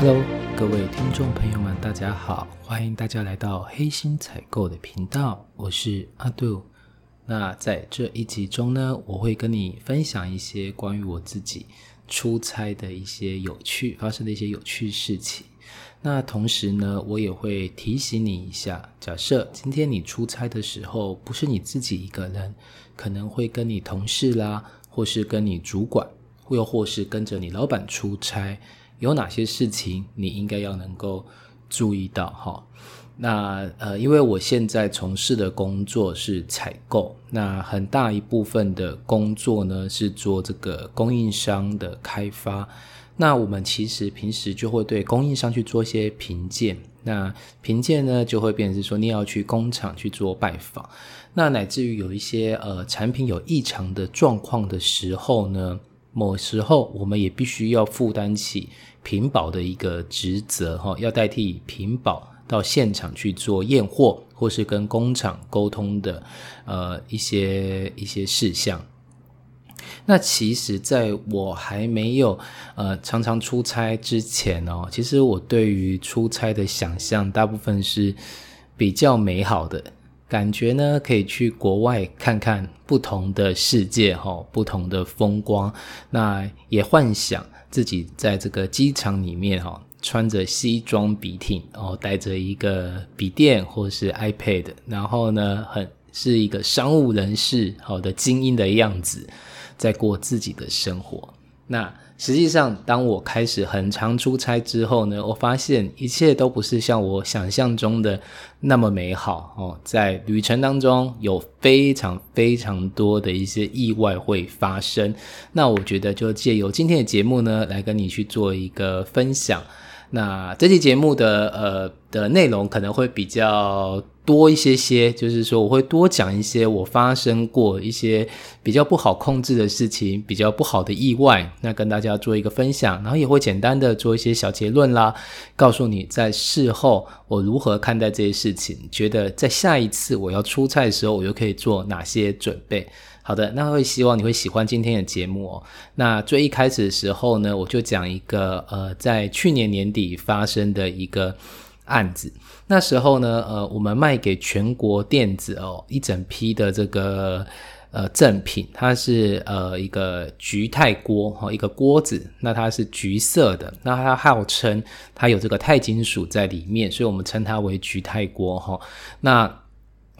Hello，各位听众朋友们，大家好，欢迎大家来到黑心采购的频道，我是阿杜。那在这一集中呢，我会跟你分享一些关于我自己出差的一些有趣发生的一些有趣事情。那同时呢，我也会提醒你一下，假设今天你出差的时候不是你自己一个人，可能会跟你同事啦，或是跟你主管，又或是跟着你老板出差。有哪些事情你应该要能够注意到哈？那呃，因为我现在从事的工作是采购，那很大一部分的工作呢是做这个供应商的开发。那我们其实平时就会对供应商去做一些评鉴，那评鉴呢就会变成是说你要去工厂去做拜访，那乃至于有一些呃产品有异常的状况的时候呢。某时候，我们也必须要负担起屏保的一个职责，哈，要代替屏保到现场去做验货，或是跟工厂沟通的，呃，一些一些事项。那其实，在我还没有呃常常出差之前哦，其实我对于出差的想象，大部分是比较美好的。感觉呢，可以去国外看看不同的世界，哈，不同的风光。那也幻想自己在这个机场里面，哈，穿着西装笔挺，然后带着一个笔电或是 iPad，然后呢，很是一个商务人士，好的精英的样子，在过自己的生活。那实际上，当我开始很常出差之后呢，我发现一切都不是像我想象中的那么美好哦。在旅程当中，有非常非常多的一些意外会发生。那我觉得，就借由今天的节目呢，来跟你去做一个分享。那这期节目的呃的内容可能会比较多一些些，就是说我会多讲一些我发生过一些比较不好控制的事情，比较不好的意外，那跟大家做一个分享，然后也会简单的做一些小结论啦，告诉你在事后我如何看待这些事情，觉得在下一次我要出差的时候，我又可以做哪些准备。好的，那会希望你会喜欢今天的节目哦。那最一开始的时候呢，我就讲一个呃，在去年年底发生的一个案子。那时候呢，呃，我们卖给全国电子哦一整批的这个呃赠品，它是呃一个橘泰锅哈，一个锅子，那它是橘色的，那它号称它有这个钛金属在里面，所以我们称它为橘泰锅哈。那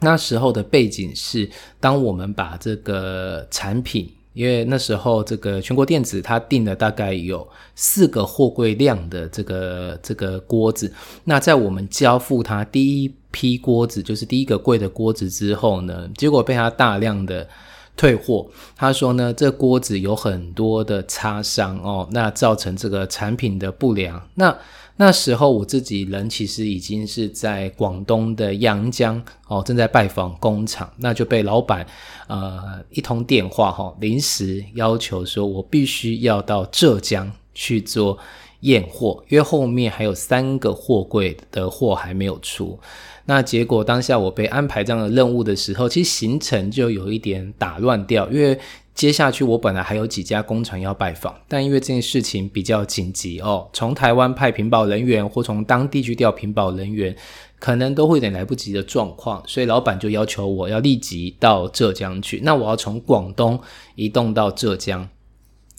那时候的背景是，当我们把这个产品，因为那时候这个全国电子它订了大概有四个货柜量的这个这个锅子，那在我们交付它第一批锅子，就是第一个柜的锅子之后呢，结果被他大量的退货。他说呢，这锅子有很多的擦伤哦，那造成这个产品的不良。那那时候我自己人其实已经是在广东的阳江哦，正在拜访工厂，那就被老板呃一通电话哈，临时要求说我必须要到浙江去做验货，因为后面还有三个货柜的货还没有出。那结果当下我被安排这样的任务的时候，其实行程就有一点打乱掉，因为。接下去我本来还有几家工厂要拜访，但因为这件事情比较紧急哦，从台湾派屏保人员或从当地去调屏保人员，可能都会有点来不及的状况，所以老板就要求我要立即到浙江去。那我要从广东移动到浙江。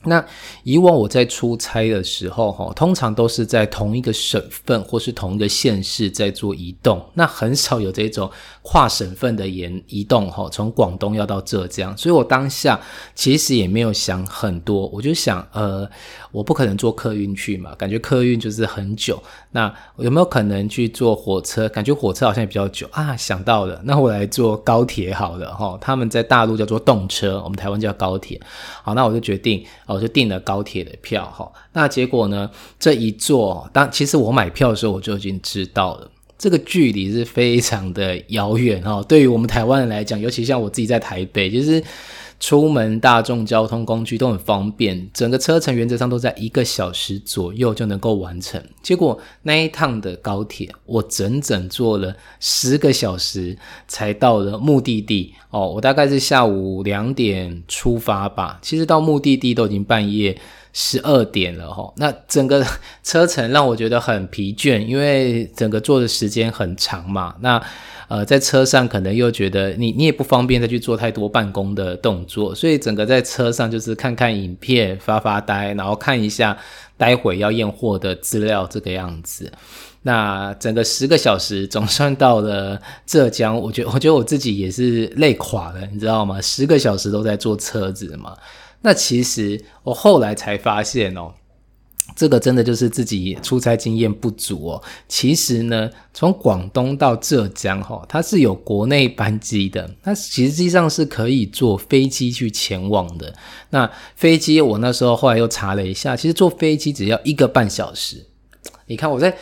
那以往我在出差的时候，哈，通常都是在同一个省份或是同一个县市在做移动，那很少有这种跨省份的移移动，哈，从广东要到浙江，所以我当下其实也没有想很多，我就想，呃，我不可能坐客运去嘛，感觉客运就是很久，那有没有可能去坐火车？感觉火车好像也比较久。啊，想到了，那我来坐高铁好了，哈，他们在大陆叫做动车，我们台湾叫高铁，好，那我就决定。我就订了高铁的票哈，那结果呢？这一坐，当其实我买票的时候，我就已经知道了，这个距离是非常的遥远哈。对于我们台湾人来讲，尤其像我自己在台北，就是出门大众交通工具都很方便，整个车程原则上都在一个小时左右就能够完成。结果那一趟的高铁，我整整坐了十个小时才到了目的地。哦，我大概是下午两点出发吧，其实到目的地都已经半夜十二点了哈。那整个车程让我觉得很疲倦，因为整个坐的时间很长嘛。那呃，在车上可能又觉得你你也不方便再去做太多办公的动作，所以整个在车上就是看看影片、发发呆，然后看一下待会要验货的资料这个样子。那整个十个小时总算到了浙江，我觉我觉得我自己也是累垮了，你知道吗？十个小时都在坐车子嘛。那其实我后来才发现哦。这个真的就是自己出差经验不足哦。其实呢，从广东到浙江哈，它是有国内班机的，它实际上是可以坐飞机去前往的。那飞机我那时候后来又查了一下，其实坐飞机只要一个半小时。你看我在。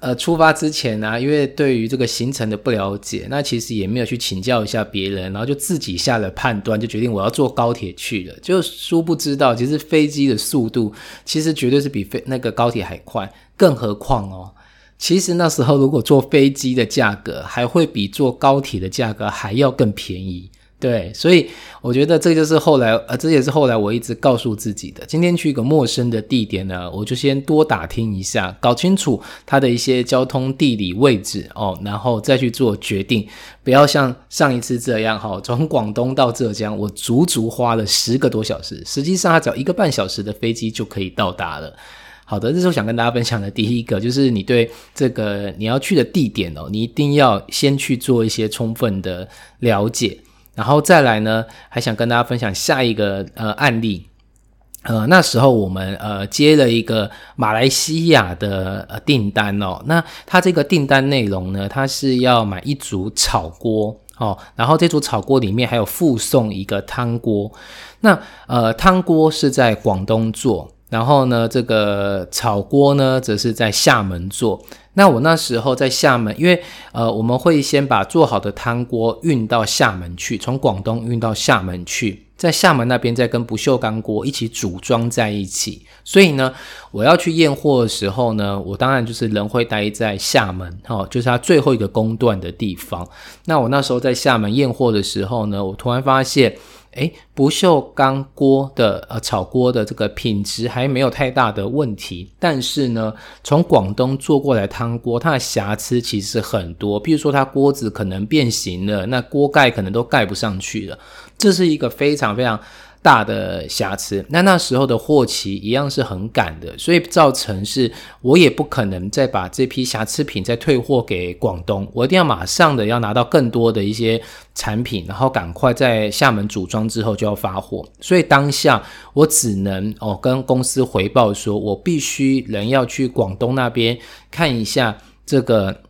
呃，出发之前呢，因为对于这个行程的不了解，那其实也没有去请教一下别人，然后就自己下了判断，就决定我要坐高铁去了。就殊不知道，其实飞机的速度其实绝对是比飞那个高铁还快。更何况哦，其实那时候如果坐飞机的价格，还会比坐高铁的价格还要更便宜。对，所以我觉得这就是后来，呃，这也是后来我一直告诉自己的。今天去一个陌生的地点呢，我就先多打听一下，搞清楚它的一些交通地理位置哦，然后再去做决定。不要像上一次这样哈，从广东到浙江，我足足花了十个多小时，实际上它只要一个半小时的飞机就可以到达了。好的，这是我想跟大家分享的第一个，就是你对这个你要去的地点哦，你一定要先去做一些充分的了解。然后再来呢，还想跟大家分享下一个呃案例，呃那时候我们呃接了一个马来西亚的呃订单哦，那它这个订单内容呢，它是要买一组炒锅哦，然后这组炒锅里面还有附送一个汤锅，那呃汤锅是在广东做。然后呢，这个炒锅呢，则是在厦门做。那我那时候在厦门，因为呃，我们会先把做好的汤锅运到厦门去，从广东运到厦门去，在厦门那边再跟不锈钢锅一起组装在一起。所以呢，我要去验货的时候呢，我当然就是人会待在厦门，哦，就是它最后一个工段的地方。那我那时候在厦门验货的时候呢，我突然发现。诶，不锈钢锅的呃炒锅的这个品质还没有太大的问题，但是呢，从广东做过来汤锅，它的瑕疵其实很多，比如说它锅子可能变形了，那锅盖可能都盖不上去了，这是一个非常非常。大的瑕疵，那那时候的货期一样是很赶的，所以造成是我也不可能再把这批瑕疵品再退货给广东，我一定要马上的要拿到更多的一些产品，然后赶快在厦门组装之后就要发货，所以当下我只能哦跟公司回报说，我必须人要去广东那边看一下这个。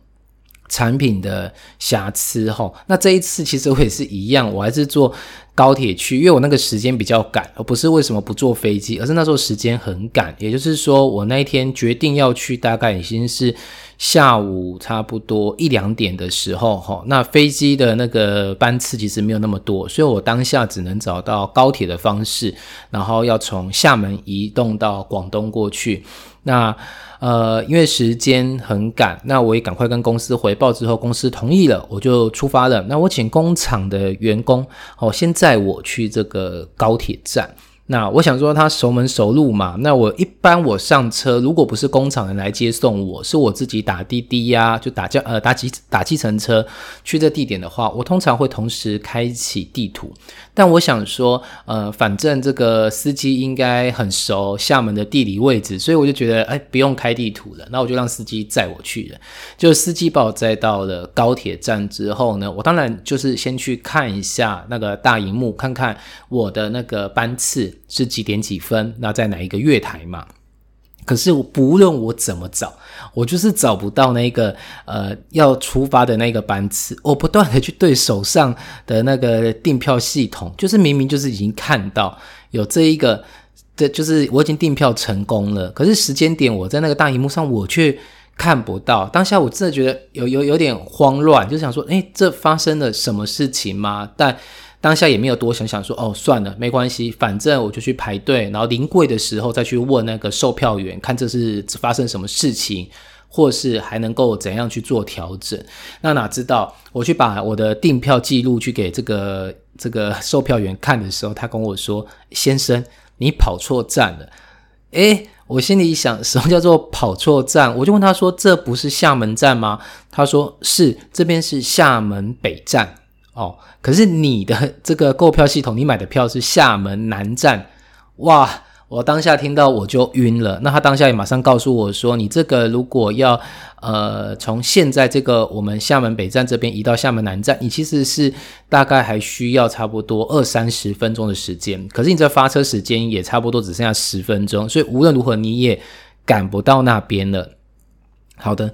产品的瑕疵哈，那这一次其实我也是一样，我还是坐高铁去，因为我那个时间比较赶，而不是为什么不坐飞机，而是那时候时间很赶，也就是说我那一天决定要去，大概已经是下午差不多一两点的时候哈，那飞机的那个班次其实没有那么多，所以我当下只能找到高铁的方式，然后要从厦门移动到广东过去，那。呃，因为时间很赶，那我也赶快跟公司回报之后，公司同意了，我就出发了。那我请工厂的员工哦，先载我去这个高铁站。那我想说他熟门熟路嘛，那我一般我上车，如果不是工厂人来接送我，是我自己打滴滴呀，就打叫呃打计打计程车去这地点的话，我通常会同时开启地图。但我想说，呃，反正这个司机应该很熟厦门的地理位置，所以我就觉得哎不用开地图了，那我就让司机载我去了。就司机把我载到了高铁站之后呢，我当然就是先去看一下那个大荧幕，看看我的那个班次。是几点几分？那在哪一个月台嘛？可是不论我怎么找，我就是找不到那个呃要出发的那个班次。我不断的去对手上的那个订票系统，就是明明就是已经看到有这一个，这就是我已经订票成功了。可是时间点我在那个大荧幕上我却看不到。当下我真的觉得有有有点慌乱，就想说，诶，这发生了什么事情吗？但当下也没有多想想说，哦，算了，没关系，反正我就去排队，然后临柜的时候再去问那个售票员，看这是发生什么事情，或是还能够怎样去做调整。那哪知道我去把我的订票记录去给这个这个售票员看的时候，他跟我说：“先生，你跑错站了。”诶，我心里想，什么叫做跑错站？我就问他说：“这不是厦门站吗？”他说：“是，这边是厦门北站。”哦，可是你的这个购票系统，你买的票是厦门南站，哇！我当下听到我就晕了。那他当下也马上告诉我说：“你这个如果要呃从现在这个我们厦门北站这边移到厦门南站，你其实是大概还需要差不多二三十分钟的时间。可是你这发车时间也差不多只剩下十分钟，所以无论如何你也赶不到那边了。好的，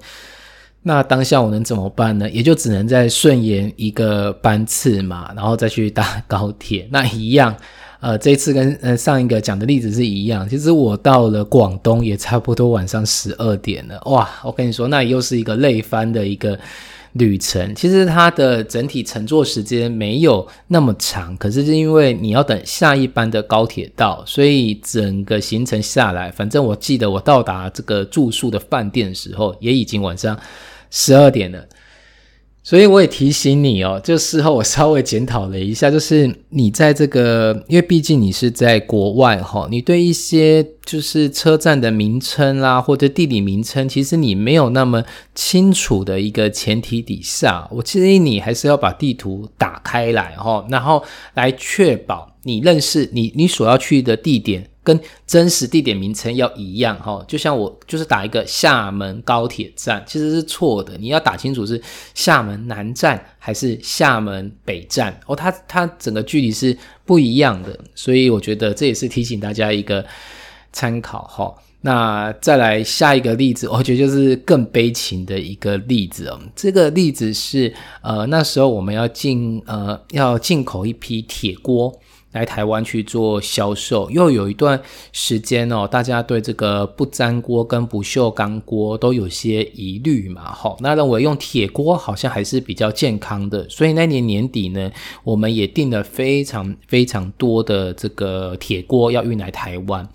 那当下我能怎么办呢？也就只能再顺延一个班次嘛，然后再去搭高铁。那一样。呃，这次跟呃上一个讲的例子是一样。其实我到了广东也差不多晚上十二点了，哇！我跟你说，那又是一个累翻的一个旅程。其实它的整体乘坐时间没有那么长，可是是因为你要等下一班的高铁到，所以整个行程下来，反正我记得我到达这个住宿的饭店的时候，也已经晚上十二点了。所以我也提醒你哦，就事后我稍微检讨了一下，就是你在这个，因为毕竟你是在国外哈，你对一些就是车站的名称啦，或者地理名称，其实你没有那么清楚的一个前提底下，我建议你还是要把地图打开来哈，然后来确保你认识你你所要去的地点。跟真实地点名称要一样哈，就像我就是打一个厦门高铁站，其实是错的。你要打清楚是厦门南站还是厦门北站哦，它它整个距离是不一样的，所以我觉得这也是提醒大家一个参考哈。那再来下一个例子，我觉得就是更悲情的一个例子哦。这个例子是呃那时候我们要进呃要进口一批铁锅。来台湾去做销售，又有一段时间哦，大家对这个不粘锅跟不锈钢锅都有些疑虑嘛，好，那认为用铁锅好像还是比较健康的，所以那年年底呢，我们也订了非常非常多的这个铁锅要运来台湾，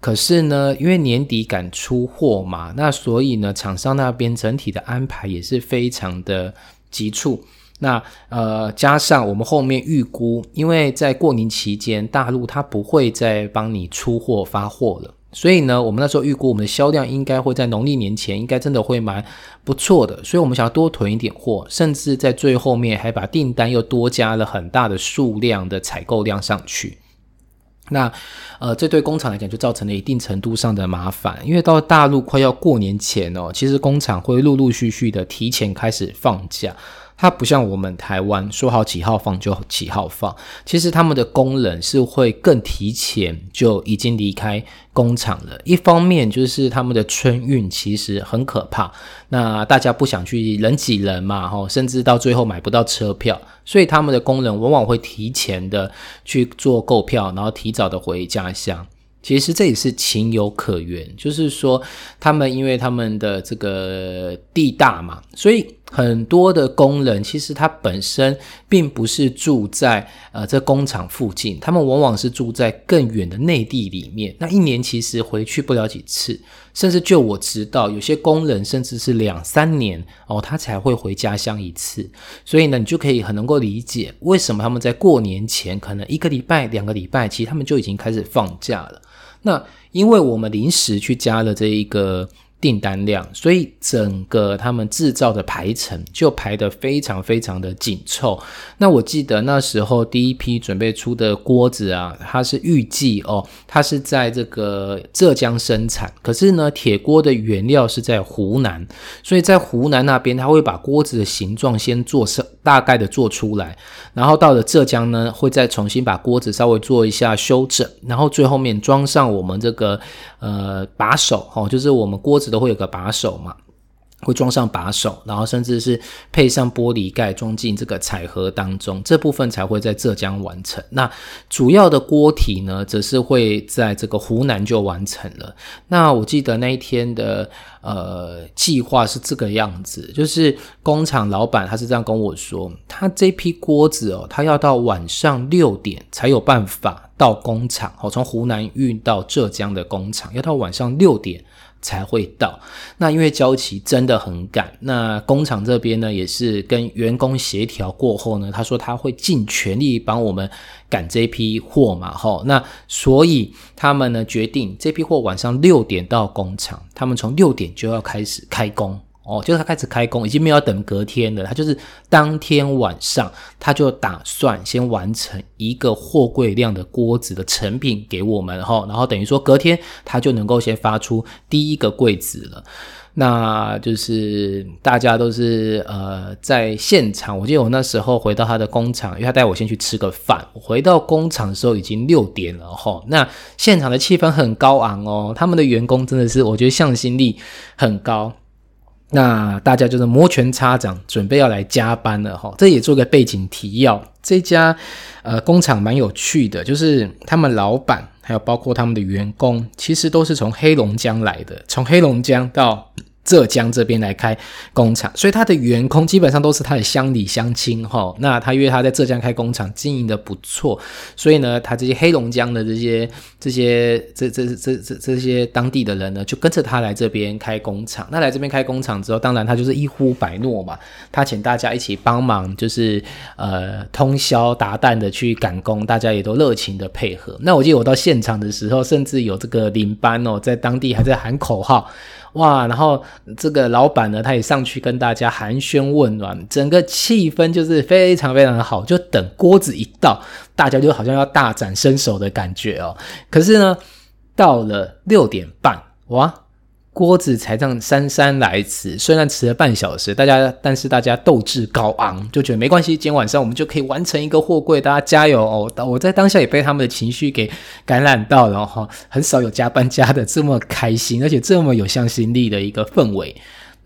可是呢，因为年底赶出货嘛，那所以呢，厂商那边整体的安排也是非常的急促。那呃，加上我们后面预估，因为在过年期间，大陆它不会再帮你出货发货了，所以呢，我们那时候预估我们的销量应该会在农历年前，应该真的会蛮不错的，所以我们想要多囤一点货，甚至在最后面还把订单又多加了很大的数量的采购量上去。那呃，这对工厂来讲就造成了一定程度上的麻烦，因为到大陆快要过年前哦，其实工厂会陆陆续续的提前开始放假。它不像我们台湾说好几号放就几号放，其实他们的工人是会更提前就已经离开工厂了。一方面就是他们的春运其实很可怕，那大家不想去人挤人嘛，吼，甚至到最后买不到车票，所以他们的工人往往会提前的去做购票，然后提早的回家乡。其实这也是情有可原，就是说他们因为他们的这个地大嘛，所以。很多的工人其实他本身并不是住在呃这工厂附近，他们往往是住在更远的内地里面。那一年其实回去不了几次，甚至就我知道，有些工人甚至是两三年哦，他才会回家乡一次。所以呢，你就可以很能够理解为什么他们在过年前可能一个礼拜、两个礼拜，其实他们就已经开始放假了。那因为我们临时去加了这一个。订单量，所以整个他们制造的排程就排得非常非常的紧凑。那我记得那时候第一批准备出的锅子啊，它是预计哦，它是在这个浙江生产，可是呢，铁锅的原料是在湖南，所以在湖南那边，他会把锅子的形状先做成大概的做出来，然后到了浙江呢，会再重新把锅子稍微做一下修整，然后最后面装上我们这个呃把手哦，就是我们锅子。都会有个把手嘛，会装上把手，然后甚至是配上玻璃盖，装进这个彩盒当中，这部分才会在浙江完成。那主要的锅体呢，则是会在这个湖南就完成了。那我记得那一天的呃计划是这个样子，就是工厂老板他是这样跟我说，他这批锅子哦，他要到晚上六点才有办法到工厂，哦，从湖南运到浙江的工厂，要到晚上六点。才会到。那因为交期真的很赶，那工厂这边呢也是跟员工协调过后呢，他说他会尽全力帮我们赶这批货嘛，哈。那所以他们呢决定这批货晚上六点到工厂，他们从六点就要开始开工。哦，就是他开始开工，已经没有等隔天了。他就是当天晚上，他就打算先完成一个货柜量的锅子的成品给我们，哈，然后等于说隔天他就能够先发出第一个柜子了。那就是大家都是呃在现场，我记得我那时候回到他的工厂，因为他带我先去吃个饭。我回到工厂的时候已经六点了，哈。那现场的气氛很高昂哦，他们的员工真的是我觉得向心力很高。那大家就是摩拳擦掌，准备要来加班了哈。这也做个背景提要，这家呃工厂蛮有趣的，就是他们老板还有包括他们的员工，其实都是从黑龙江来的，从黑龙江到。浙江这边来开工厂，所以他的员工基本上都是他的乡里乡亲哈。那他因为他在浙江开工厂，经营的不错，所以呢，他这些黑龙江的这些这些这这这这这些当地的人呢，就跟着他来这边开工厂。那来这边开工厂之后，当然他就是一呼百诺嘛，他请大家一起帮忙，就是呃通宵达旦的去赶工，大家也都热情的配合。那我记得我到现场的时候，甚至有这个领班哦，在当地还在喊口号。哇，然后这个老板呢，他也上去跟大家寒暄问暖，整个气氛就是非常非常的好。就等锅子一到，大家就好像要大展身手的感觉哦。可是呢，到了六点半，哇！锅子才这样姗姗来迟，虽然迟了半小时，大家但是大家斗志高昂，就觉得没关系，今天晚上我们就可以完成一个货柜，大家加油哦！我在当下也被他们的情绪给感染到了哈，很少有加班加的这么开心，而且这么有向心力的一个氛围。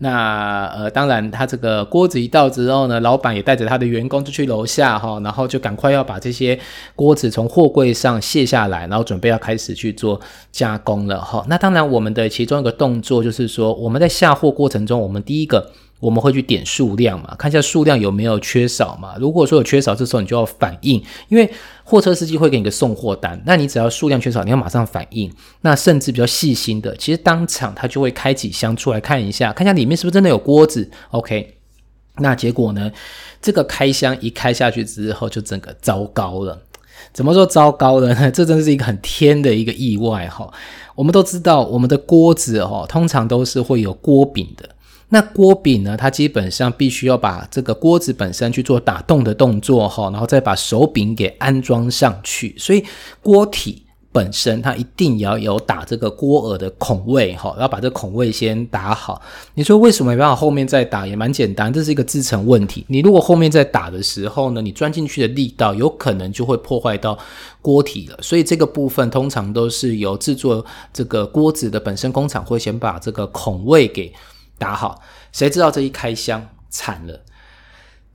那呃，当然，他这个锅子一到之后呢，老板也带着他的员工就去楼下哈，然后就赶快要把这些锅子从货柜上卸下来，然后准备要开始去做加工了哈。那当然，我们的其中一个动作就是说，我们在下货过程中，我们第一个。我们会去点数量嘛，看一下数量有没有缺少嘛。如果说有缺少，这时候你就要反应，因为货车司机会给你个送货单，那你只要数量缺少，你要马上反应。那甚至比较细心的，其实当场他就会开几箱出来看一下，看一下里面是不是真的有锅子。OK，那结果呢？这个开箱一开下去之后，就整个糟糕了。怎么说糟糕了呢？这真是一个很天的一个意外哈。我们都知道，我们的锅子哈，通常都是会有锅柄的。那锅柄呢？它基本上必须要把这个锅子本身去做打洞的动作哈，然后再把手柄给安装上去。所以锅体本身它一定要有打这个锅耳的孔位哈，要把这孔位先打好。你说为什么没办法后面再打？也蛮简单，这是一个制成问题。你如果后面再打的时候呢，你钻进去的力道有可能就会破坏到锅体了。所以这个部分通常都是由制作这个锅子的本身工厂会先把这个孔位给。打好，谁知道这一开箱惨了，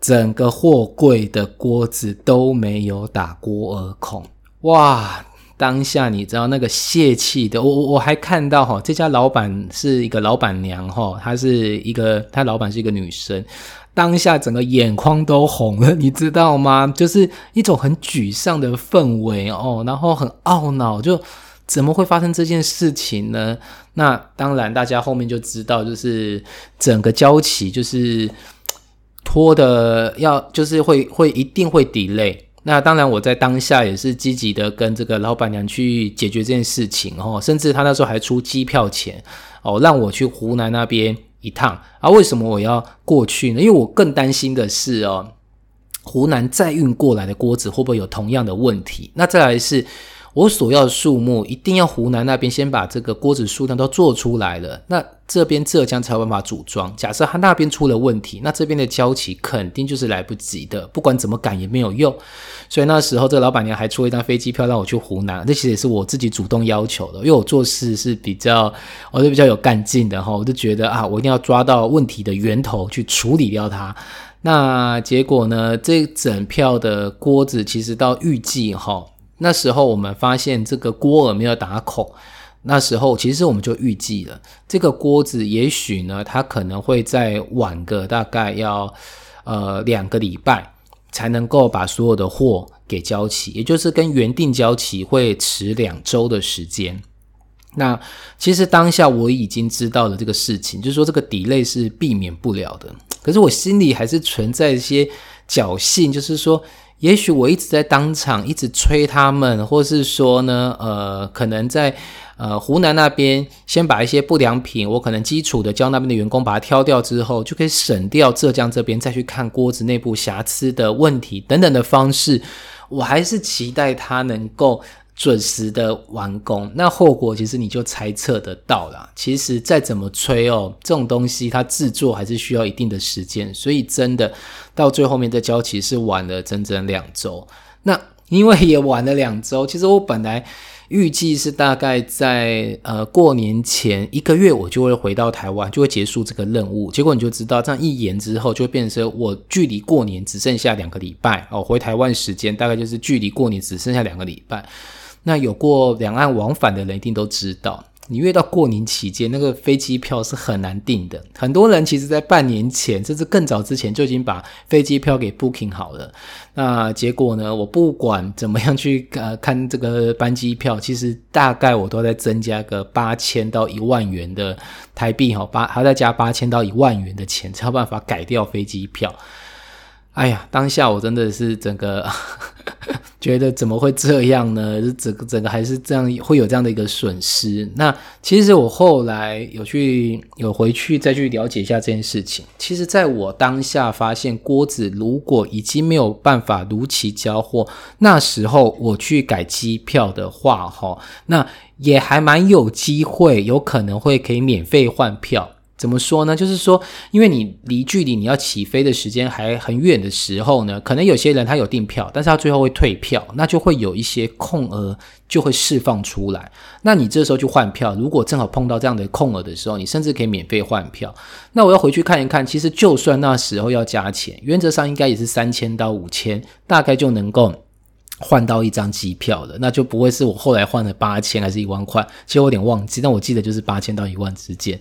整个货柜的锅子都没有打锅耳孔，哇！当下你知道那个泄气的，我我我还看到哈，这家老板是一个老板娘哈，她是一个，她老板是一个女生，当下整个眼眶都红了，你知道吗？就是一种很沮丧的氛围哦，然后很懊恼，就。怎么会发生这件事情呢？那当然，大家后面就知道，就是整个交期就是拖的要，就是会会一定会 delay。那当然，我在当下也是积极的跟这个老板娘去解决这件事情哦，甚至他那时候还出机票钱哦，让我去湖南那边一趟。啊，为什么我要过去呢？因为我更担心的是哦，湖南再运过来的锅子会不会有同样的问题？那再来是。我所要的数目一定要湖南那边先把这个锅子数量都做出来了，那这边浙江才有办法组装。假设他那边出了问题，那这边的交期肯定就是来不及的，不管怎么赶也没有用。所以那时候这个老板娘还出了一张飞机票让我去湖南，这其实也是我自己主动要求的，因为我做事是比较，我就比较有干劲的哈，我就觉得啊，我一定要抓到问题的源头去处理掉它。那结果呢，这整票的锅子其实到预计哈。那时候我们发现这个锅耳没有打孔，那时候其实我们就预计了这个锅子也许呢，它可能会再晚个大概要呃两个礼拜才能够把所有的货给交齐，也就是跟原定交齐会迟两周的时间。那其实当下我已经知道了这个事情，就是说这个 delay 是避免不了的，可是我心里还是存在一些侥幸，就是说。也许我一直在当场一直催他们，或是说呢，呃，可能在呃湖南那边先把一些不良品，我可能基础的教那边的员工把它挑掉之后，就可以省掉浙江这边再去看锅子内部瑕疵的问题等等的方式，我还是期待他能够。准时的完工，那后果其实你就猜测得到了。其实再怎么催哦，这种东西它制作还是需要一定的时间，所以真的到最后面的交期是晚了整整两周。那因为也晚了两周，其实我本来预计是大概在呃过年前一个月我就会回到台湾，就会结束这个任务。结果你就知道，这样一延之后，就变成我距离过年只剩下两个礼拜哦，回台湾时间大概就是距离过年只剩下两个礼拜。那有过两岸往返的人一定都知道，你越到过年期间，那个飞机票是很难订的。很多人其实在半年前，甚至更早之前就已经把飞机票给 booking 好了。那结果呢？我不管怎么样去呃看这个班机票，其实大概我都在增加个八千到一万元的台币哈，八还要再加八千到一万元的钱，才有办法改掉飞机票。哎呀，当下我真的是整个 觉得怎么会这样呢？整个整个还是这样，会有这样的一个损失。那其实我后来有去有回去再去了解一下这件事情。其实，在我当下发现锅子如果已经没有办法如期交货，那时候我去改机票的话，哈，那也还蛮有机会，有可能会可以免费换票。怎么说呢？就是说，因为你离距离你要起飞的时间还很远的时候呢，可能有些人他有订票，但是他最后会退票，那就会有一些空额就会释放出来。那你这时候去换票，如果正好碰到这样的空额的时候，你甚至可以免费换票。那我要回去看一看，其实就算那时候要加钱，原则上应该也是三千到五千，大概就能够换到一张机票的，那就不会是我后来换了八千还是一万块，其实我有点忘记，但我记得就是八千到一万之间。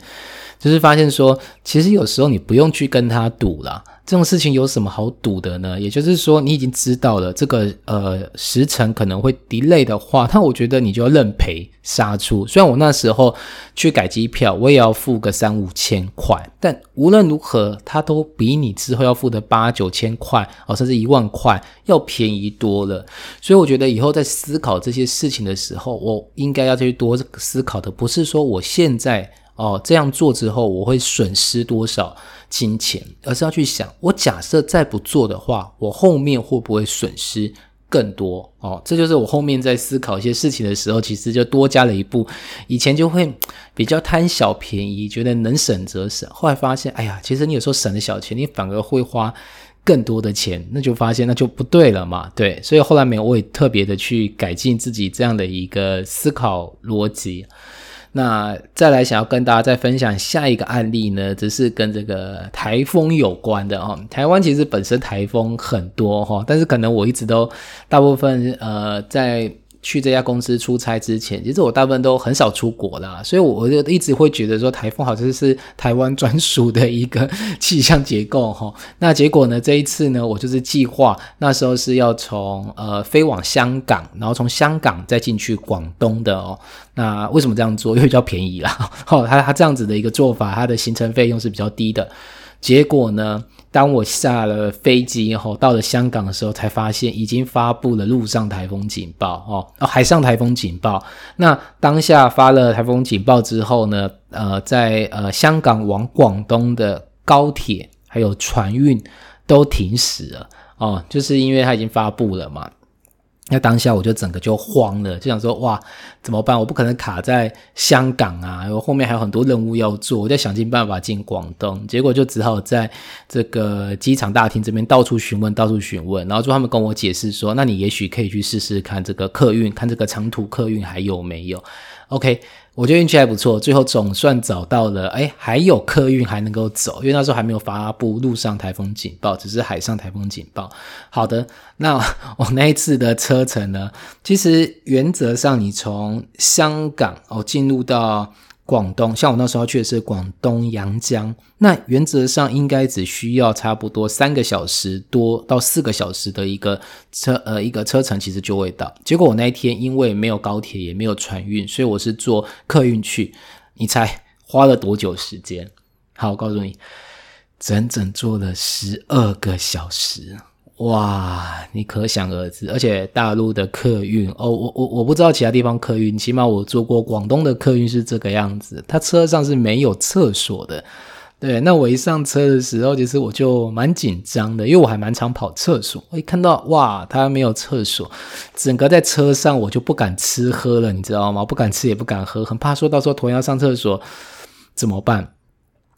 就是发现说，其实有时候你不用去跟他赌了，这种事情有什么好赌的呢？也就是说，你已经知道了这个呃时程可能会 delay 的话，那我觉得你就要认赔杀出。虽然我那时候去改机票，我也要付个三五千块，但无论如何，它都比你之后要付的八九千块哦，甚至一万块要便宜多了。所以我觉得以后在思考这些事情的时候，我应该要去多思考的，不是说我现在。哦，这样做之后我会损失多少金钱？而是要去想，我假设再不做的话，我后面会不会损失更多？哦，这就是我后面在思考一些事情的时候，其实就多加了一步。以前就会比较贪小便宜，觉得能省则省。后来发现，哎呀，其实你有时候省的小钱，你反而会花更多的钱，那就发现那就不对了嘛。对，所以后来没有，我也特别的去改进自己这样的一个思考逻辑。那再来想要跟大家再分享下一个案例呢，只是跟这个台风有关的哦。台湾其实本身台风很多哈，但是可能我一直都大部分呃在。去这家公司出差之前，其实我大部分都很少出国啦，所以我就一直会觉得说台风好像是台湾专属的一个气象结构 哈。那结果呢，这一次呢，我就是计划那时候是要从呃飞往香港，然后从香港再进去广东的哦。那为什么这样做？因为比较便宜啦。哦，他他这样子的一个做法，它的行程费用是比较低的。结果呢？当我下了飞机以后，到了香港的时候，才发现已经发布了陆上台风警报，哦，海上台风警报。那当下发了台风警报之后呢，呃，在呃香港往广东的高铁还有船运都停驶了哦，就是因为它已经发布了嘛。那当下我就整个就慌了，就想说哇怎么办？我不可能卡在香港啊，我后面还有很多任务要做，我在想尽办法进广东，结果就只好在这个机场大厅这边到处询问，到处询问，然后就他们跟我解释说，那你也许可以去试试看这个客运，看这个长途客运还有没有。OK，我觉得运气还不错，最后总算找到了。哎，还有客运还能够走，因为那时候还没有发布陆上台风警报，只是海上台风警报。好的，那我那一次的车程呢？其实原则上，你从香港哦进入到。广东，像我那时候去的是广东阳江，那原则上应该只需要差不多三个小时多到四个小时的一个车呃一个车程，其实就会到。结果我那一天因为没有高铁也没有船运，所以我是坐客运去。你猜花了多久时间？好，我告诉你，整整坐了十二个小时。哇，你可想而知，而且大陆的客运哦，我我我不知道其他地方客运，起码我坐过广东的客运是这个样子，它车上是没有厕所的。对，那我一上车的时候，其实我就蛮紧张的，因为我还蛮常跑厕所。我一看到哇，它没有厕所，整个在车上我就不敢吃喝了，你知道吗？不敢吃也不敢喝，很怕说到时候同样上厕所怎么办？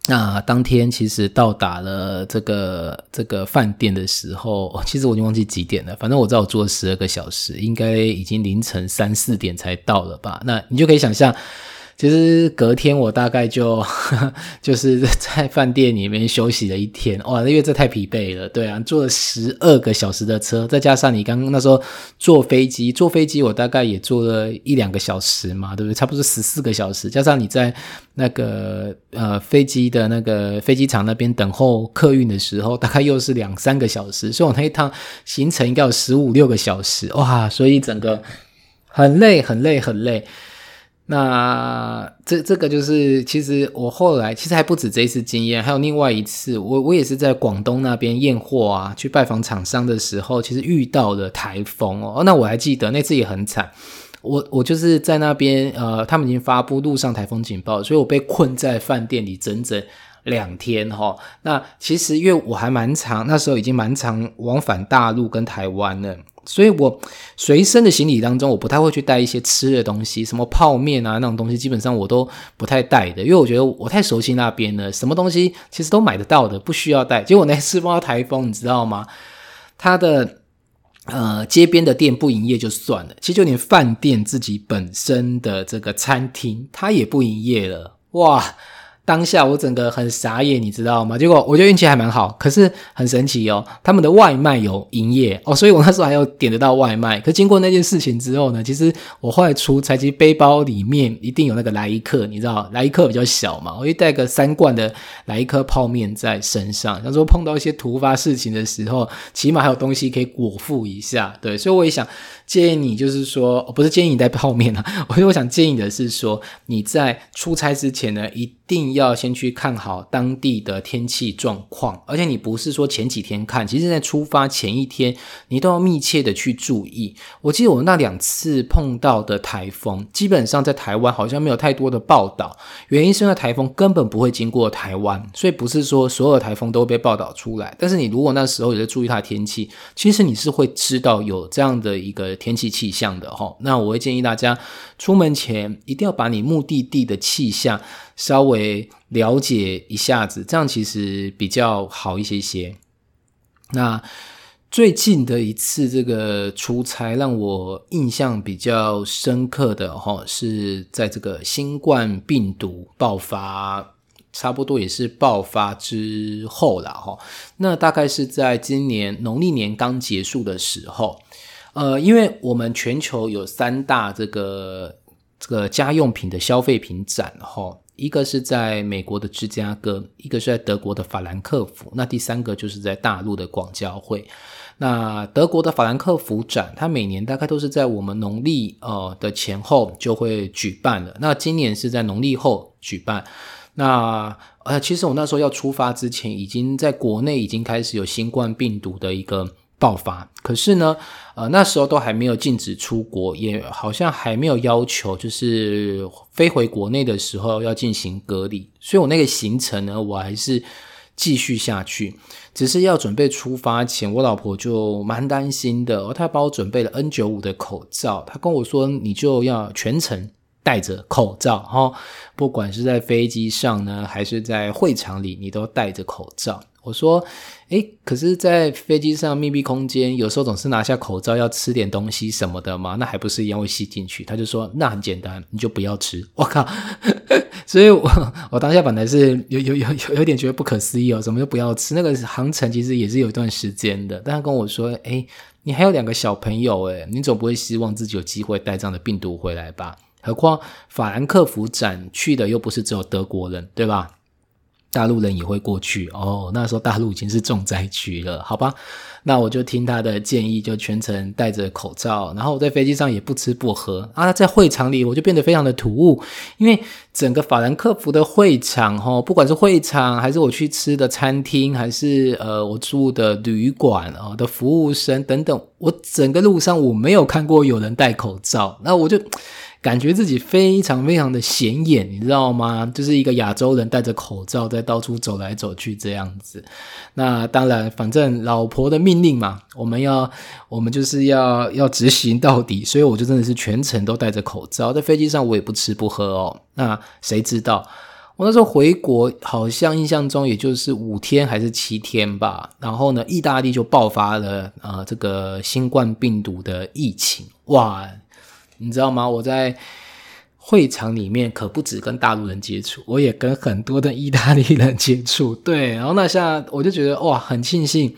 那当天其实到达了这个这个饭店的时候，其实我已经忘记几点了。反正我知道我做了十二个小时，应该已经凌晨三四点才到了吧？那你就可以想象。其实隔天我大概就 就是在饭店里面休息了一天，哇，因为这太疲惫了，对啊，坐了十二个小时的车，再加上你刚刚那时候坐飞机，坐飞机我大概也坐了一两个小时嘛，对不对？差不多十四个小时，加上你在那个呃飞机的那个飞机场那边等候客运的时候，大概又是两三个小时，所以我那一趟行程应该有十五六个小时，哇，所以整个很累，很累，很累。那这这个就是，其实我后来其实还不止这一次经验，还有另外一次，我我也是在广东那边验货啊，去拜访厂商的时候，其实遇到了台风哦。那我还记得那次也很惨，我我就是在那边，呃，他们已经发布路上台风警报，所以我被困在饭店里整整两天哈。那其实因为我还蛮长，那时候已经蛮长往返大陆跟台湾了。所以，我随身的行李当中，我不太会去带一些吃的东西，什么泡面啊那种东西，基本上我都不太带的，因为我觉得我太熟悉那边了，什么东西其实都买得到的，不需要带。结果那次碰到台风，你知道吗？它的呃街边的店不营业就算了，其实就连饭店自己本身的这个餐厅，它也不营业了，哇！当下我整个很傻眼，你知道吗？结果我觉得运气还蛮好，可是很神奇哦，他们的外卖有营业哦，所以我那时候还要点得到外卖。可经过那件事情之后呢，其实我后来出差，其实背包里面一定有那个来一克，你知道来一克比较小嘛，我会带个三罐的来一克泡面在身上，想说碰到一些突发事情的时候，起码还有东西可以果腹一下。对，所以我也想。建议你就是说，不是建议你带泡面啊，我我想建议的是说，你在出差之前呢，一定要先去看好当地的天气状况，而且你不是说前几天看，其实在出发前一天，你都要密切的去注意。我记得我那两次碰到的台风，基本上在台湾好像没有太多的报道，原因是因为台风根本不会经过台湾，所以不是说所有台风都会被报道出来。但是你如果那时候有在注意它的天气，其实你是会知道有这样的一个。天气气象的哈，那我会建议大家出门前一定要把你目的地的气象稍微了解一下子，这样其实比较好一些些。那最近的一次这个出差让我印象比较深刻的哈，是在这个新冠病毒爆发，差不多也是爆发之后了哈。那大概是在今年农历年刚结束的时候。呃，因为我们全球有三大这个这个家用品的消费品展哈，一个是在美国的芝加哥，一个是在德国的法兰克福，那第三个就是在大陆的广交会。那德国的法兰克福展，它每年大概都是在我们农历呃的前后就会举办了。那今年是在农历后举办。那呃，其实我那时候要出发之前，已经在国内已经开始有新冠病毒的一个。爆发，可是呢，呃，那时候都还没有禁止出国，也好像还没有要求，就是飞回国内的时候要进行隔离，所以我那个行程呢，我还是继续下去。只是要准备出发前，我老婆就蛮担心的，她帮我准备了 N 九五的口罩，她跟我说，你就要全程。戴着口罩哈，不管是在飞机上呢，还是在会场里，你都戴着口罩。我说，诶，可是，在飞机上密闭空间，有时候总是拿下口罩要吃点东西什么的嘛，那还不是一样会吸进去？他就说，那很简单，你就不要吃。我靠！所以我我当下本来是有有有有有点觉得不可思议哦，怎么就不要吃？那个航程其实也是有一段时间的，但他跟我说，诶，你还有两个小朋友，诶，你总不会希望自己有机会带这样的病毒回来吧？何况法兰克福展去的又不是只有德国人，对吧？大陆人也会过去哦。那时候大陆已经是重灾区了，好吧？那我就听他的建议，就全程戴着口罩，然后我在飞机上也不吃不喝啊。在会场里我就变得非常的突兀，因为整个法兰克福的会场，哈，不管是会场还是我去吃的餐厅，还是呃我住的旅馆啊的服务生等等，我整个路上我没有看过有人戴口罩，那我就。感觉自己非常非常的显眼，你知道吗？就是一个亚洲人戴着口罩在到处走来走去这样子。那当然，反正老婆的命令嘛，我们要我们就是要要执行到底，所以我就真的是全程都戴着口罩，在飞机上我也不吃不喝哦。那谁知道我那时候回国，好像印象中也就是五天还是七天吧。然后呢，意大利就爆发了呃这个新冠病毒的疫情，哇！你知道吗？我在会场里面可不止跟大陆人接触，我也跟很多的意大利人接触。对，然后那下我就觉得哇，很庆幸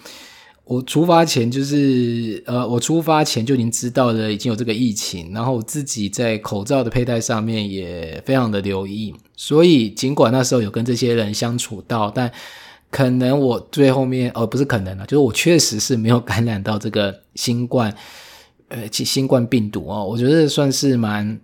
我出发前就是呃，我出发前就已经知道了已经有这个疫情，然后我自己在口罩的佩戴上面也非常的留意。所以尽管那时候有跟这些人相处到，但可能我最后面哦，不是可能了，就是我确实是没有感染到这个新冠。呃，新新冠病毒哦，我觉得算是蛮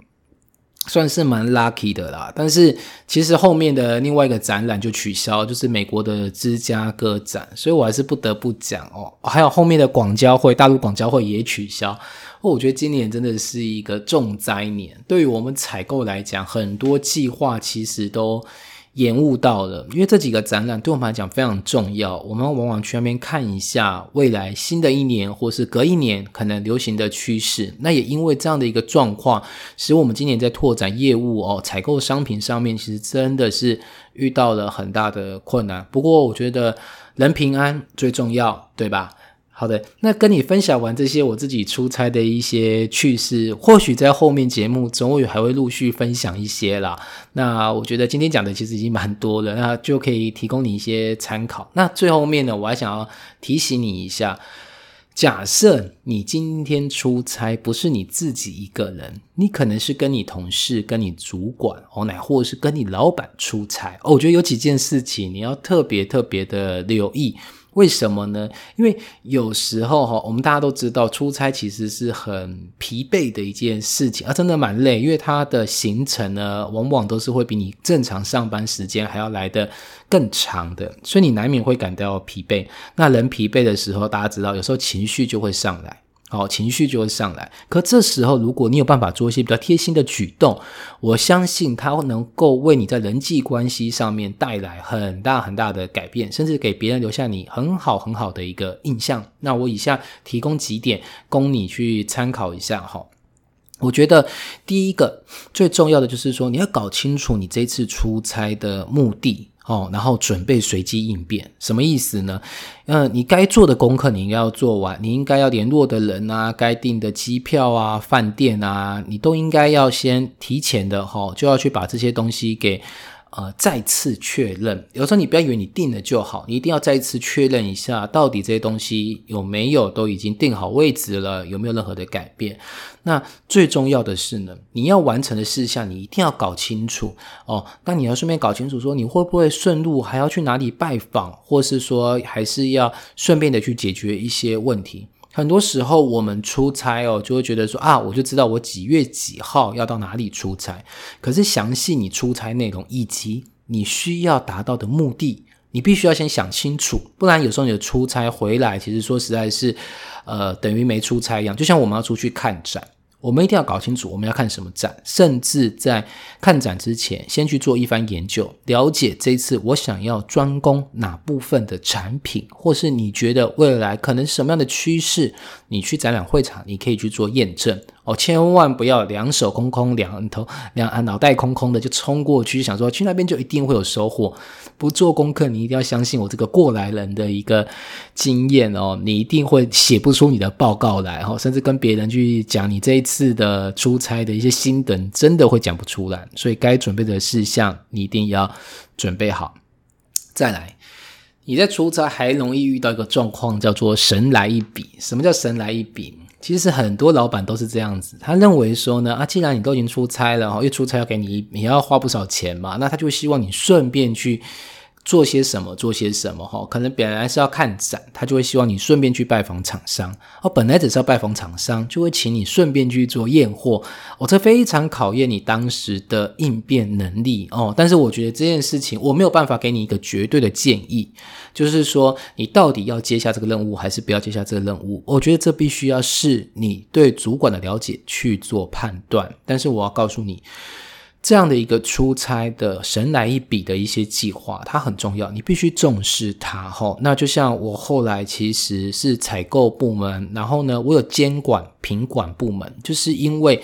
算是蛮 lucky 的啦。但是其实后面的另外一个展览就取消，就是美国的芝加哥展，所以我还是不得不讲哦。还有后面的广交会，大陆广交会也取消。哦，我觉得今年真的是一个重灾年，对于我们采购来讲，很多计划其实都。延误到了，因为这几个展览对我们来讲非常重要，我们往往去那边看一下未来新的一年或是隔一年可能流行的趋势。那也因为这样的一个状况，使我们今年在拓展业务哦，采购商品上面，其实真的是遇到了很大的困难。不过我觉得人平安最重要，对吧？好的，那跟你分享完这些我自己出差的一些趣事，或许在后面节目总有还会陆续分享一些啦。那我觉得今天讲的其实已经蛮多了，那就可以提供你一些参考。那最后面呢，我还想要提醒你一下：假设你今天出差不是你自己一个人，你可能是跟你同事、跟你主管哦，乃或者是跟你老板出差哦。我觉得有几件事情你要特别特别的留意。为什么呢？因为有时候哈，我们大家都知道，出差其实是很疲惫的一件事情啊，真的蛮累。因为它的行程呢，往往都是会比你正常上班时间还要来的更长的，所以你难免会感到疲惫。那人疲惫的时候，大家知道，有时候情绪就会上来。好，情绪就会上来。可这时候，如果你有办法做一些比较贴心的举动，我相信它能够为你在人际关系上面带来很大很大的改变，甚至给别人留下你很好很好的一个印象。那我以下提供几点供你去参考一下哈。我觉得第一个最重要的就是说，你要搞清楚你这次出差的目的。哦，然后准备随机应变，什么意思呢？嗯，你该做的功课你应该要做完，你应该要联络的人啊，该订的机票啊、饭店啊，你都应该要先提前的哈，就要去把这些东西给。呃，再次确认。有时候你不要以为你定了就好，你一定要再一次确认一下，到底这些东西有没有都已经定好位置了，有没有任何的改变？那最重要的是呢，你要完成的事项，你一定要搞清楚哦。那你要顺便搞清楚，说你会不会顺路还要去哪里拜访，或是说还是要顺便的去解决一些问题。很多时候我们出差哦，就会觉得说啊，我就知道我几月几号要到哪里出差。可是详细你出差内容以及你需要达到的目的，你必须要先想清楚，不然有时候你的出差回来，其实说实在是，呃，等于没出差一样。就像我们要出去看展，我们一定要搞清楚我们要看什么展，甚至在看展之前，先去做一番研究，了解这次我想要专攻哪部分的产品，或是你觉得未来可能什么样的趋势，你去展览会场，你可以去做验证。哦，千万不要两手空空、两头两啊脑袋空空的就冲过去，想说去那边就一定会有收获。不做功课，你一定要相信我这个过来人的一个经验哦，你一定会写不出你的报告来哦，甚至跟别人去讲你这一次的出差的一些心得，真的会讲不出来。所以该准备的事项，你一定要准备好。再来，你在出差还容易遇到一个状况，叫做神来一笔。什么叫神来一笔？其实很多老板都是这样子，他认为说呢，啊，既然你都已经出差了，又出差要给你，你要花不少钱嘛，那他就希望你顺便去。做些什么？做些什么？哈，可能本来是要看展，他就会希望你顺便去拜访厂商。哦，本来只是要拜访厂商，就会请你顺便去做验货。哦，这非常考验你当时的应变能力哦。但是我觉得这件事情我没有办法给你一个绝对的建议，就是说你到底要接下这个任务还是不要接下这个任务？我觉得这必须要是你对主管的了解去做判断。但是我要告诉你。这样的一个出差的神来一笔的一些计划，它很重要，你必须重视它。吼，那就像我后来其实是采购部门，然后呢，我有监管品管部门，就是因为。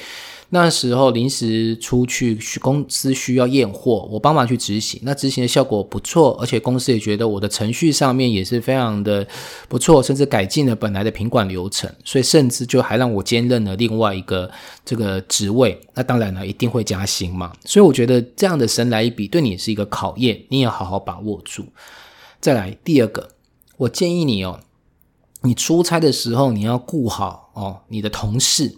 那时候临时出去，公司需要验货，我帮忙去执行。那执行的效果不错，而且公司也觉得我的程序上面也是非常的不错，甚至改进了本来的品管流程，所以甚至就还让我兼任了另外一个这个职位。那当然了，一定会加薪嘛。所以我觉得这样的神来一笔，对你是一个考验，你也要好好把握住。再来第二个，我建议你哦，你出差的时候你要顾好哦你的同事。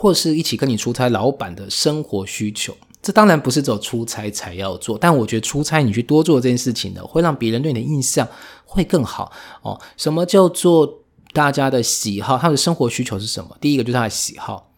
或是一起跟你出差，老板的生活需求，这当然不是只有出差才要做，但我觉得出差你去多做这件事情呢，会让别人对你的印象会更好哦。什么叫做大家的喜好？他的生活需求是什么？第一个就是他的喜好，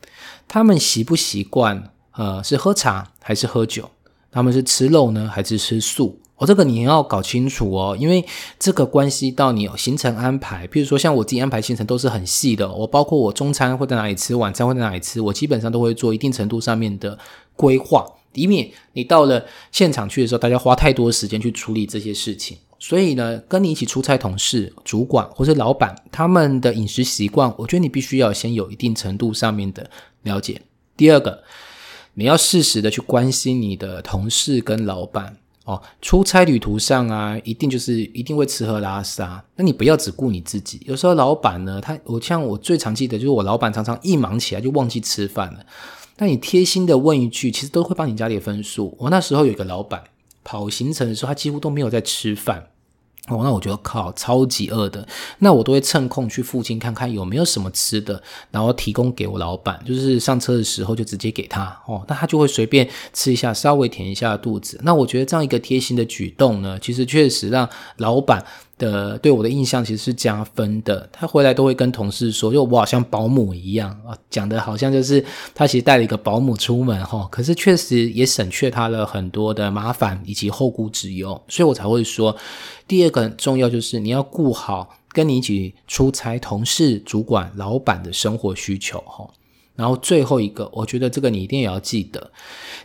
他们习不习惯？呃，是喝茶还是喝酒？他们是吃肉呢，还是吃素？哦，这个你要搞清楚哦，因为这个关系到你行程安排。譬如说，像我自己安排行程都是很细的，我包括我中餐会在哪里吃，晚餐会在哪里吃，我基本上都会做一定程度上面的规划，以免你到了现场去的时候，大家花太多时间去处理这些事情。所以呢，跟你一起出差同事、主管或是老板他们的饮食习惯，我觉得你必须要先有一定程度上面的了解。第二个，你要适时的去关心你的同事跟老板。哦，出差旅途上啊，一定就是一定会吃喝拉撒。那你不要只顾你自己。有时候老板呢，他我像我最常记得就是我老板常常一忙起来就忘记吃饭了。那你贴心的问一句，其实都会帮你加点分数。我那时候有一个老板跑行程的时候，他几乎都没有在吃饭。哦，那我觉得靠，超级饿的，那我都会趁空去附近看看有没有什么吃的，然后提供给我老板，就是上车的时候就直接给他哦，那他就会随便吃一下，稍微填一下肚子。那我觉得这样一个贴心的举动呢，其实确实让老板。的对我的印象其实是加分的，他回来都会跟同事说，就我好像保姆一样啊，讲的好像就是他其实带了一个保姆出门哈，可是确实也省却他了很多的麻烦以及后顾之忧，所以我才会说，第二个重要就是你要顾好跟你一起出差同事、主管、老板的生活需求哈，然后最后一个，我觉得这个你一定也要记得，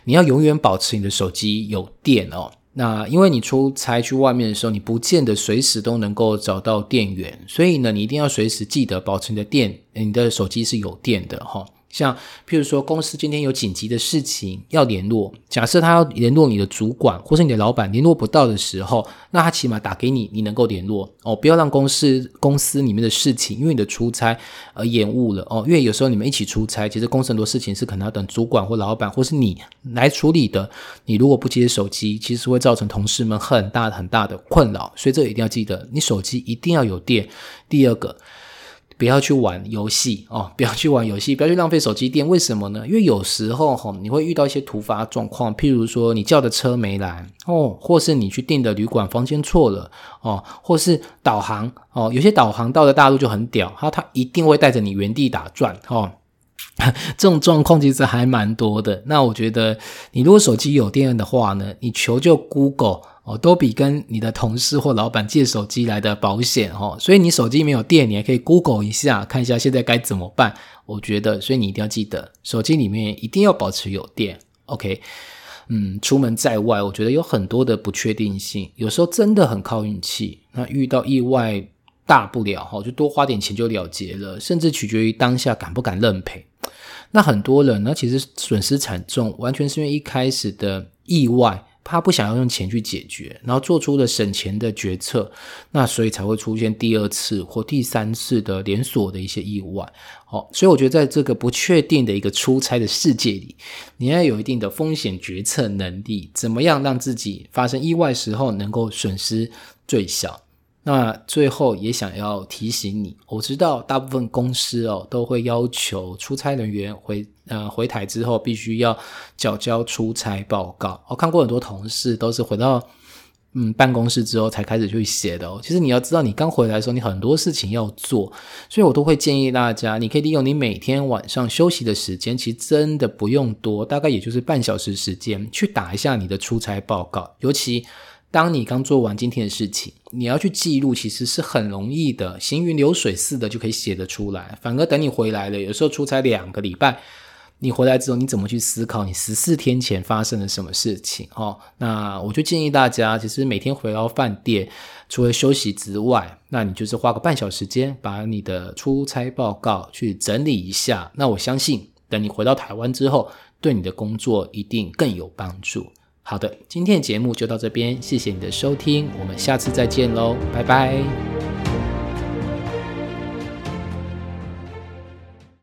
你要永远保持你的手机有电哦。那因为你出差去外面的时候，你不见得随时都能够找到电源，所以呢，你一定要随时记得保存你的电，你的手机是有电的哈。像譬如说，公司今天有紧急的事情要联络，假设他要联络你的主管或是你的老板联络不到的时候，那他起码打给你，你能够联络哦。不要让公司公司里面的事情因为你的出差而延误了哦。因为有时候你们一起出差，其实公司很多事情是可能要等主管或老板或是你来处理的。你如果不接手机，其实会造成同事们很大很大的困扰。所以这一定要记得，你手机一定要有电。第二个。不要去玩游戏哦！不要去玩游戏，不要去浪费手机电。为什么呢？因为有时候哈，你会遇到一些突发状况，譬如说你叫的车没来哦，或是你去订的旅馆房间错了哦，或是导航哦，有些导航到了大陆就很屌，他他一定会带着你原地打转哦。这种状况其实还蛮多的。那我觉得，你如果手机有电的话呢，你求救 Google。哦，都比跟你的同事或老板借手机来的保险哦。所以你手机没有电，你还可以 Google 一下，看一下现在该怎么办。我觉得，所以你一定要记得，手机里面一定要保持有电。OK，嗯，出门在外，我觉得有很多的不确定性，有时候真的很靠运气。那遇到意外，大不了哈，就多花点钱就了结了，甚至取决于当下敢不敢认赔。那很多人呢，其实损失惨重，完全是因为一开始的意外。他不想要用钱去解决，然后做出了省钱的决策，那所以才会出现第二次或第三次的连锁的一些意外。好，所以我觉得在这个不确定的一个出差的世界里，你要有一定的风险决策能力，怎么样让自己发生意外时候能够损失最小。那最后也想要提醒你，我知道大部分公司哦都会要求出差人员回呃回台之后必须要缴交出差报告。我看过很多同事都是回到嗯办公室之后才开始去写的哦。其实你要知道，你刚回来的时候，你很多事情要做，所以我都会建议大家，你可以利用你每天晚上休息的时间，其实真的不用多，大概也就是半小时时间，去打一下你的出差报告，尤其。当你刚做完今天的事情，你要去记录，其实是很容易的，行云流水似的就可以写得出来。反而等你回来了，有时候出差两个礼拜，你回来之后，你怎么去思考你十四天前发生了什么事情？哦，那我就建议大家，其实每天回到饭店，除了休息之外，那你就是花个半小时间，把你的出差报告去整理一下。那我相信，等你回到台湾之后，对你的工作一定更有帮助。好的，今天的节目就到这边，谢谢你的收听，我们下次再见喽，拜拜。